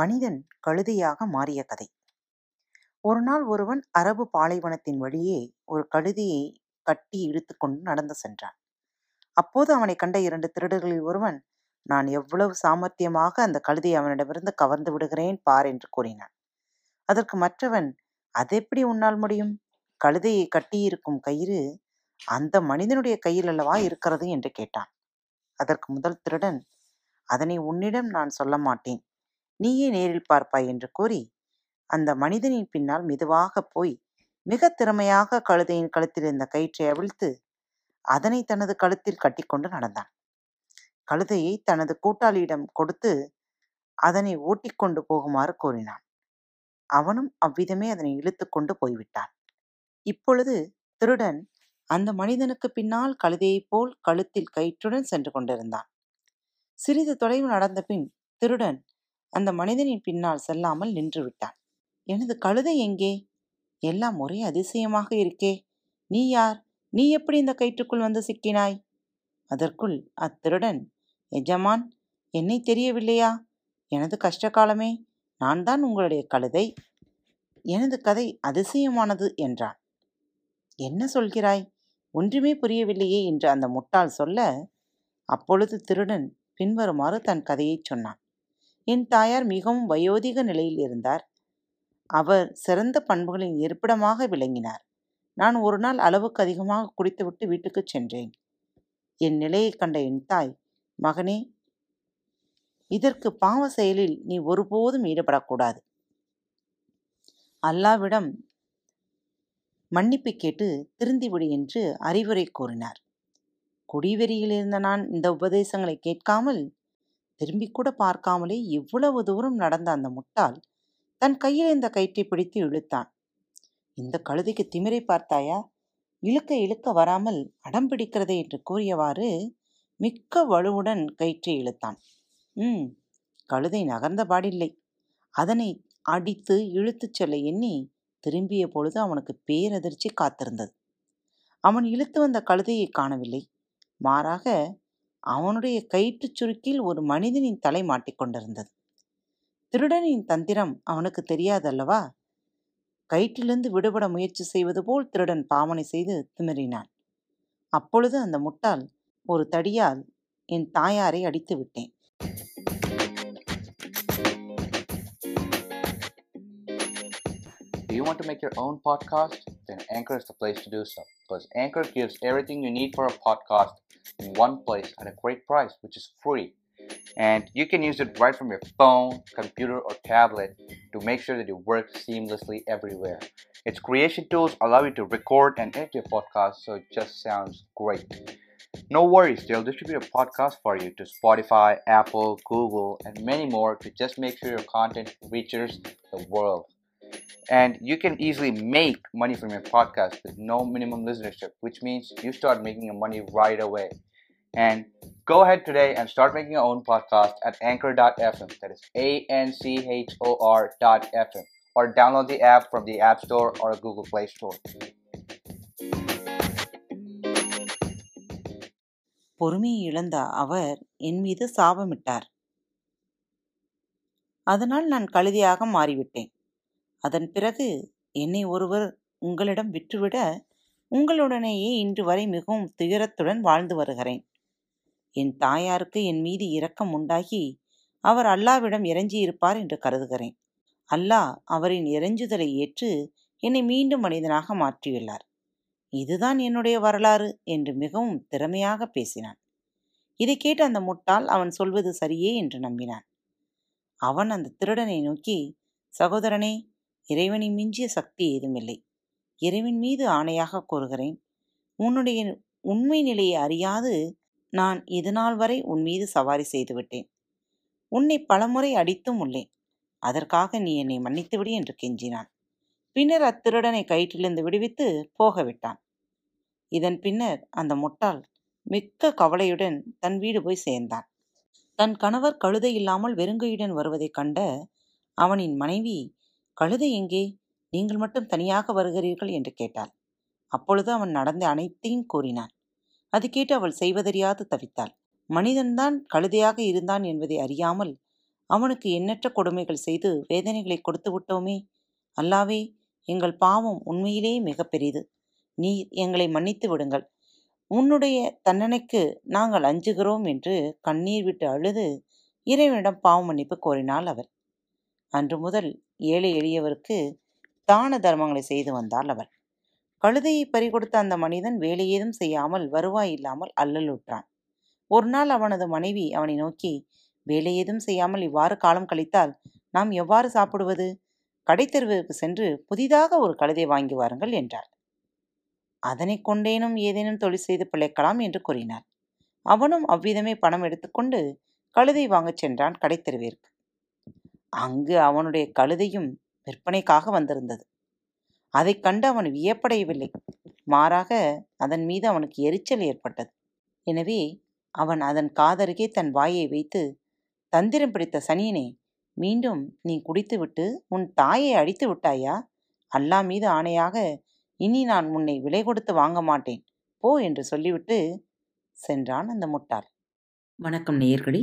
மனிதன் கழுதையாக மாறிய கதை. ஒரு நாள் ஒருவன் அரபு பாலைவனத்தின் வழியே ஒரு கழுதையை கட்டி இழுத்துக்கொண்டு நடந்து சென்றான். அப்போது அவனை கண்ட இரண்டு திருடர்களில் ஒருவன் நான் எவ்வளவு சாமர்த்தியமாக அந்த கழுதையை அவனிடமிருந்து கவர்ந்து விடுகிறேன் பார் என்று கூறினான். அதற்கு மற்றவன் அதெப்படி உன்னால் முடியும்? கழுதையை கட்டியிருக்கும் கயிறு அந்த மனிதனுடைய கையில் அல்லவா இருக்கிறது? என்று கேட்டான். அதற்கு முதல் திருடன் அதனை உன்னிடம் நான் சொல்ல மாட்டேன். நீயே நேரில் பார்ப்பாய் என்று கூறி அந்த மனிதனின் பின்னால் மெதுவாக போய் மிக திறமையாக கழுதையின் கழுத்தில் இருந்த கயிற்றை அவிழ்த்து அதனை தனது கழுத்தில் கட்டிக்கொண்டு நடந்தான். கழுதையை தனது கூட்டாளியிடம் கொடுத்து அதனை ஓட்டிக்கொண்டு போகுமாறு கூறினான். அவனும் அவ்விதமே அதனை இழுத்து கொண்டு போய்விட்டான். இப்பொழுது திருடன் அந்த மனிதனுக்கு பின்னால் கழுதையைப் போல் கழுத்தில் கயிற்றுடன் சென்று கொண்டிருந்தான். சிறிது தொலைவு நடந்த பின் திருடன் அந்த மனிதனின் பின்னால் செல்லாமல் நின்று விட்டான். எனது கழுதை எங்கே? எல்லாம் ஒரே அதிசயமாக இருக்கே. நீ யார்? நீ எப்படி இந்த கயிற்றுக்குள் வந்து சிக்கினாய்? அதற்குள் அத்திருடன். எஜமான் என்னை தெரியவில்லையா? எனது கஷ்ட காலமே நான் தான் உங்களுடைய கழுதை. எனது கதை அதிசயமானது என்றான். என்ன சொல்கிறாய்? ஒன்றுமே புரியவில்லையே என்று அந்த முட்டாள் சொல்ல அப்பொழுது திருடன் பின்வருமாறு தன் கதையைச் சொன்னான். என் தாயார் மிகவும் வயோதிக நிலையில் இருந்தார். அவர் சிறந்த பண்புகளின் இருப்பிடமாக விளங்கினார். நான் ஒரு நாள் அளவுக்கு அதிகமாக குடித்துவிட்டு வீட்டுக்குச் சென்றேன். என் நிலையைக் கண்ட என் தாய் மகனே இதற்கு பாவ செயலில் நீ ஒருபோதும் ஈடுபடக்கூடாது. அல்லாவிடம் மன்னிப்பு கேட்டு திருந்திவிடு என்று அறிவுரை கூறினார். குடிவெறியில் இருந்த நான் இந்த உபதேசங்களை கேட்காமல் திரும்பி கூட பார்க்காமலே இவ்வளவு தூரம் நடந்த அந்த முட்டாள் தன் கையில் இந்த கயிற்றை பிடித்து இழுத்தான். இந்த கழுதைக்கு திமிரை பார்த்தாயா? இழுக்க இழுக்க வராமல் அடம் பிடிக்கிறதே என்று கூறியவாறு மிக்க வலுவுடன் கயிற்றை இழுத்தான். ம் கழுதை நகர்ந்த பாடில்லை. அதனை அடித்து இழுத்துச் செல்ல எண்ணி திரும்பிய பொழுது அவனுக்கு பேரதிர்ச்சி காத்திருந்தது. அவன் இழுத்து வந்த கழுதையை காணவில்லை. மாறாக அவனுடைய கயிற்றுச் சுருக்கில் ஒரு மனிதனின் தலை மாட்டிக்கொண்டிருந்தது திருடனின் தந்திரம் அவனுக்கு தெரியாதல்லவா? கயிற்றிலிருந்து விடுபட முயற்சி செய்வது போல் திருடன் பாவனை செய்து திமிறினான் அப்பொழுது அந்த முட்டாள் ஒரு தடியால் என் தாயாரை அடித்து விட்டேன். Do you want to make your own podcast? Then Anchor is the place to do so. Because Anchor gives everything you need for a podcast. In one place at a great price, which is free. And you can use it right from your phone, computer, or tablet to make sure that it works seamlessly everywhere. Its creation tools allow you to record and edit your podcast so it just sounds great. No worries, they'll distribute a podcast for you to Spotify, Apple, Google, and many more to just make sure your content reaches the world And you can easily make money from your podcast with no minimum listenership, which means you start making your money right away. And go ahead today and start making your own podcast at anchor.fm. That is A N C H O R dot FM. Or download the app from the App Store or Google Play Store. பொறுமையை இழந்த அவர் என் மீது சாபமிட்டார் அதனால் நான் கழுதையாக மாறிவிட்டேன் அதன் பிறகு என்னை ஒருவர் உங்களிடம் விற்றுவிட உங்களுடனேயே இன்று வரை மிகவும் துயரத்துடன் வாழ்ந்து வருகிறேன். என் தாயாருக்கு என் மீது இரக்கம் உண்டாகி அவர் அல்லாவிடம் இறைஞ்சியிருப்பார் என்று கருதுகிறேன். அல்லாஹ் அவரின் இறைஞ்சுதலை ஏற்று என்னை மீண்டும் மனிதனாக மாற்றியுள்ளார். இதுதான் என்னுடைய வரலாறு என்று மிகவும் திறமையாக பேசினான். இதை கேட்டு அந்த முட்டாள் அவன் சொல்வது சரியே என்று நம்பினான். அவன் அந்த திருடனை நோக்கி சகோதரனே இறைவனை மிஞ்சிய சக்தி ஏதுமில்லை இறைவன் மீது ஆணையாக கூறுகிறேன் உன்னுடைய உண்மை நிலையை அறியாது. நான் இதுநாள் வரை உன் மீது சவாரி செய்துவிட்டேன் உன்னை பலமுறை அடித்தும் உள்ளேன். அதற்காக நீ என்னை மன்னித்துவிடு என்று கெஞ்சினான். பின்னர் அத்திருடனை கயிற்றிலிருந்து விடுவித்து போகவிட்டான். இதன் பின்னர் அந்த முட்டாள் மிக்க கவலையுடன் தன் வீடு போய் சேர்ந்தான். தன் கணவர் கழுதை இல்லாமல் வெறுங்கையுடன் வருவதைக் கண்ட அவனின் மனைவி கழுதை எங்கே? நீங்கள் மட்டும் தனியாக வருகிறீர்கள் என்று கேட்டாள். அப்பொழுது அவன் நடந்த அனைத்தையும் கூறினான். அது கேட்டு அவள் செய்வதறியாது தவித்தாள். மனிதன்தான் கழுதையாக இருந்தான் என்பதை அறியாமல் அவனுக்கு எண்ணற்ற கொடுமைகள் செய்து வேதனைகளை கொடுத்து விட்டோமே. அல்லாவே எங்கள் பாவம் உண்மையிலே மிக பெரிது நீ எங்களை மன்னித்து விடுங்கள். உன்னுடைய தண்டனைக்கு நாங்கள் அஞ்சுகிறோம் என்று கண்ணீர் விட்டு அழுது இறைவனிடம் பாவ மன்னிப்பு கோரினாள் அவள் அன்று முதல் ஏழை எளியவருக்கு தான தர்மங்களை செய்து வந்தாள் அவள் கழுதையை பறிகொடுத்த அந்த மனிதன் வேலையேதும் செய்யாமல் வருவாய் இல்லாமல் அல்லலுற்றான். ஒரு நாள் அவனது மனைவி அவனை நோக்கி வேலையேதும் ஏதும் செய்யாமல் இவ்வாறு காலம் கழித்தால் நாம் எவ்வாறு சாப்பிடுவது? கடைத்தெருவிற்கு சென்று புதிதாக ஒரு கழுதை வாங்கி வாருங்கள் என்றார் அதனை கொண்டேனும் ஏதேனும் தொழில் செய்து பிழைக்கலாம் என்று கூறினார் அவனும் அவ்விதமே பணம் எடுத்துக்கொண்டு கழுதை வாங்கச் சென்றான் கடைத்தெருவிற்கு. அங்கு அவனுடைய கழுதையும் விற்பனைக்காக வந்திருந்தது. அதைக் கண்டு அவன் வியப்படையவில்லை. மாறாக அதன் மீது அவனுக்கு எரிச்சல் ஏற்பட்டது. எனவே அவன் அதன் காதருகே தன் வாயை வைத்து தந்திரம் பிடித்த சனியனே மீண்டும் நீ குடித்துவிட்டு உன் தாயை அடித்து விட்டாயா? அல்லாஹ் மீது ஆணையாக இனி நான் உன்னை விலை கொடுத்து வாங்க மாட்டேன். போ என்று சொல்லிவிட்டு சென்றான் அந்த முட்டாள். வணக்கம் நேயர்களே.